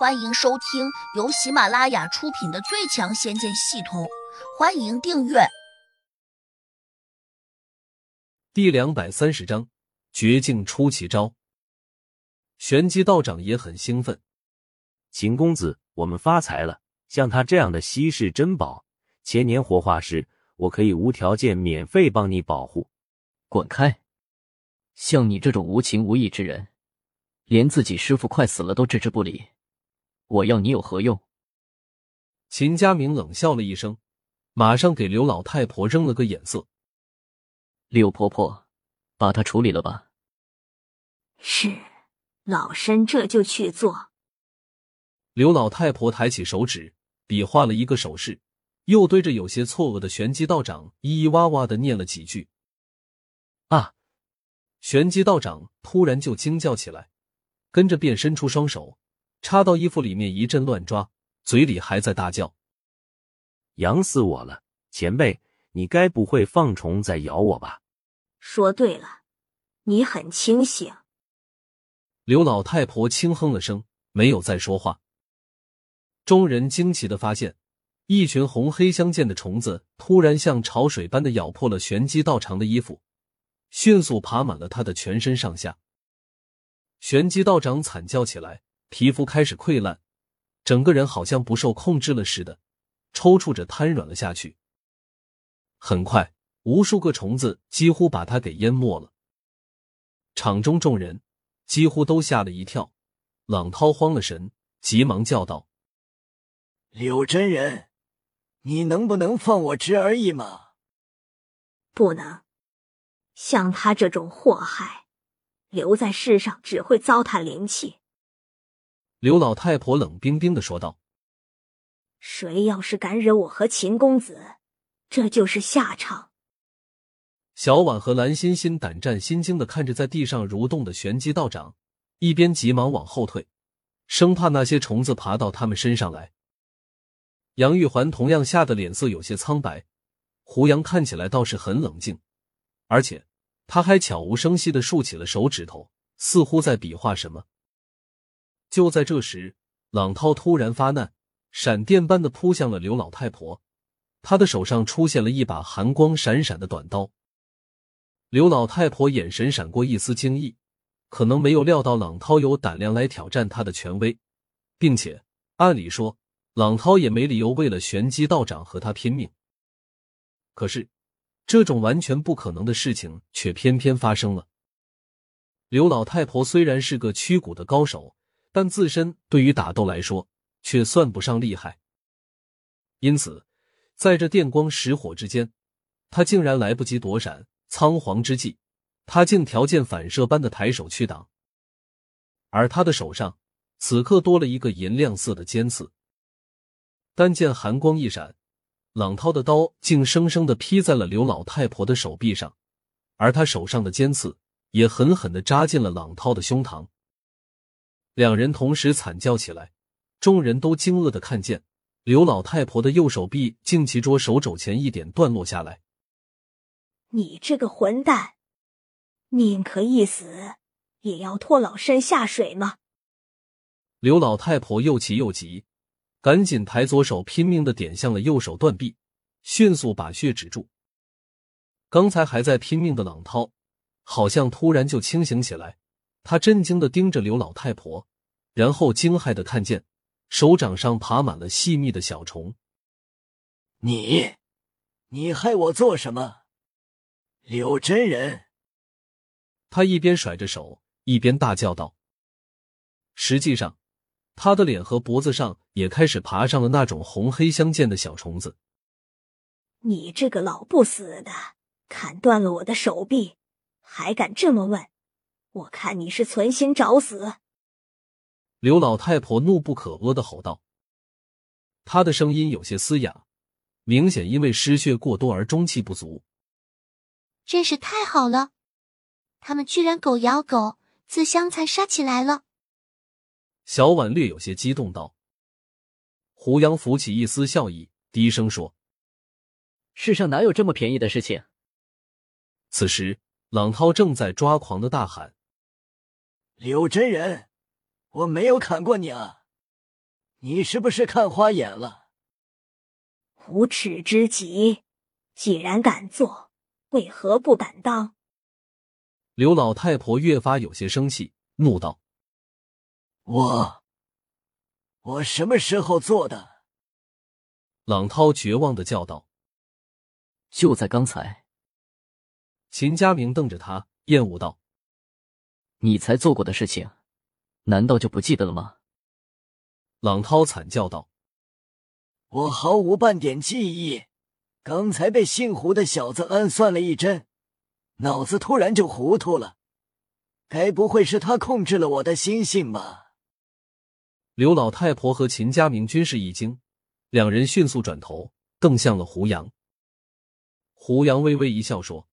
欢迎收听由喜马拉雅出品的《最强仙剑系统》，欢迎订阅。第两百三十章，绝境出奇招。玄机道长也很兴奋。秦公子，我们发财了！像他这样的稀世珍宝，千年活化石，我可以无条件免费帮你保护。滚开！像你这种无情无义之人，连自己师傅快死了都置之不理。我要你有何用？秦家明冷笑了一声，马上给刘老太婆扔了个眼色。柳婆婆，把她处理了吧。是，老身这就去做。刘老太婆抬起手指，比划了一个手势，又对着有些错愕的玄机道长咿咿哇哇的念了几句。啊！玄机道长突然就惊叫起来，跟着便伸出双手。插到衣服里面一阵乱抓，嘴里还在大叫：“痒死我了！前辈，你该不会放虫在咬我吧？”说对了，你很清醒。刘老太婆轻哼了声，没有再说话。众人惊奇的发现，一群红黑相间的虫子突然像潮水般的咬破了玄机道长的衣服，迅速爬满了他的全身上下。玄机道长惨叫起来。皮肤开始溃烂，整个人好像不受控制了似的，抽搐着瘫软了下去。很快，无数个虫子几乎把他给淹没了。场中众人几乎都吓了一跳，朗涛慌了神，急忙叫道：“柳真人，你能不能放我侄儿一马？”“不能，像他这种祸害，留在世上只会糟蹋灵气。”刘老太婆冷冰冰的说道：“谁要是敢惹我和秦公子，这就是下场。”小婉和蓝欣欣胆战心惊的看着在地上蠕动的玄机道长，一边急忙往后退，生怕那些虫子爬到他们身上来。杨玉环同样吓得脸色有些苍白，胡杨看起来倒是很冷静，而且他还悄无声息的竖起了手指头，似乎在比划什么。就在这时，朗涛突然发难，闪电般的扑向了刘老太婆。他的手上出现了一把寒光闪闪的短刀。刘老太婆眼神闪过一丝惊异，可能没有料到朗涛有胆量来挑战他的权威，并且按理说，朗涛也没理由为了玄机道长和他拼命。可是，这种完全不可能的事情却偏偏发生了。刘老太婆虽然是个驱蛊的高手。但自身对于打斗来说，却算不上厉害。因此，在这电光石火之间，他竟然来不及躲闪。仓皇之际，他竟条件反射般的抬手去挡。而他的手上此刻多了一个银亮色的尖刺。但见寒光一闪，朗涛的刀竟生生的劈在了刘老太婆的手臂上，而他手上的尖刺也狠狠的扎进了朗涛的胸膛。两人同时惨叫起来，众人都惊愕的看见刘老太婆的右手臂竟其着手肘前一点断落下来。你这个混蛋，宁可一死，也要拖老身下水吗？刘老太婆又气又急，赶紧抬左手拼命的点向了右手断臂，迅速把血止住。刚才还在拼命的朗涛，好像突然就清醒起来，他震惊的盯着刘老太婆。然后惊骇的看见手掌上爬满了细密的小虫。你，你害我做什么？柳真人。他一边甩着手，一边大叫道：“实际上，他的脸和脖子上也开始爬上了那种红黑相间的小虫子。你这个老不死的，砍断了我的手臂，还敢这么问？我看你是存心找死！”刘老太婆怒不可遏的吼道：“她的声音有些嘶哑，明显因为失血过多而中气不足。真是太好了，他们居然狗咬狗，自相残杀起来了。”小婉略有些激动道。胡杨浮起一丝笑意，低声说：“世上哪有这么便宜的事情？”此时，朗涛正在抓狂的大喊：“柳真人！”我没有砍过你啊！你是不是看花眼了？无耻之极！既然敢做，为何不敢当？刘老太婆越发有些生气，怒道：“我，我什么时候做的？”朗涛绝望的叫道：“就在刚才。”秦家明瞪着他，厌恶道：“你才做过的事情，难道就不记得了吗？”朗涛惨叫道：“我毫无半点记忆，刚才被姓胡的小子暗算了一针，脑子突然就糊涂了。该不会是他控制了我的心性吧？”刘老太婆和秦家明均是一惊，两人迅速转头瞪向了胡杨。胡杨微微一笑说。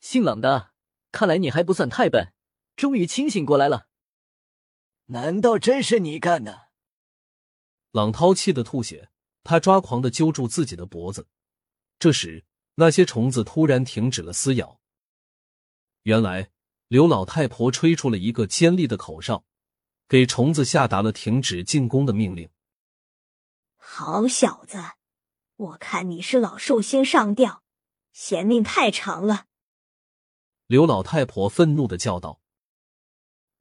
姓朗的，看来你还不算太笨，终于清醒过来了。难道真是你干的？朗涛气得吐血，他抓狂的揪住自己的脖子。这时，那些虫子突然停止了撕咬。原来，刘老太婆吹出了一个尖利的口哨，给虫子下达了停止进攻的命令。好小子，我看你是老寿星上吊，嫌命太长了。刘老太婆愤怒的叫道：“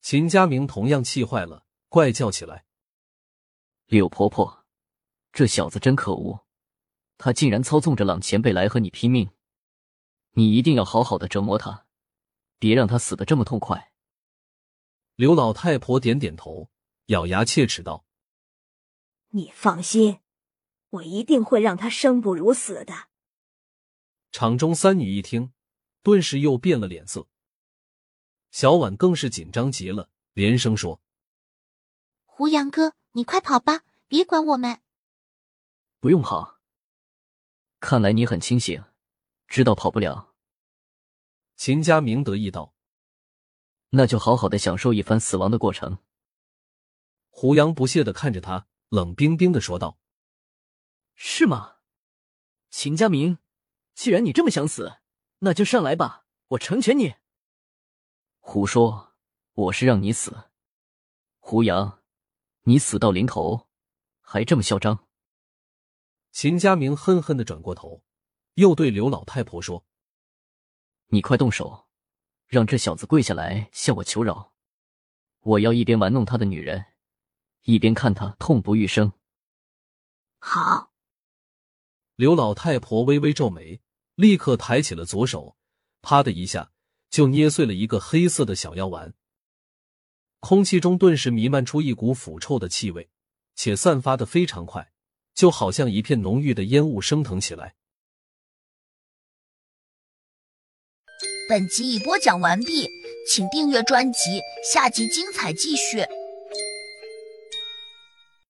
秦家明同样气坏了，怪叫起来：‘柳婆婆，这小子真可恶！他竟然操纵着朗前辈来和你拼命，你一定要好好的折磨他，别让他死的这么痛快。’”刘老太婆点点头，咬牙切齿道：“你放心，我一定会让他生不如死的。”场中三女一听。顿时又变了脸色，小婉更是紧张极了，连声说：“胡杨哥，你快跑吧，别管我们。”不用跑，看来你很清醒，知道跑不了。秦家明得意道：“那就好好的享受一番死亡的过程。”胡杨不屑的看着他，冷冰冰的说道：“是吗？秦家明，既然你这么想死。”那就上来吧，我成全你。胡说，我是让你死。胡杨，你死到临头还这么嚣张。秦家明恨恨的转过头，又对刘老太婆说：“你快动手，让这小子跪下来向我求饶。我要一边玩弄他的女人，一边看他痛不欲生。”好。刘老太婆微微皱眉。立刻抬起了左手，啪的一下就捏碎了一个黑色的小药丸。空气中顿时弥漫出一股腐臭的气味，且散发的非常快，就好像一片浓郁的烟雾升腾起来。本集已播讲完毕，请订阅专辑，下集精彩继续。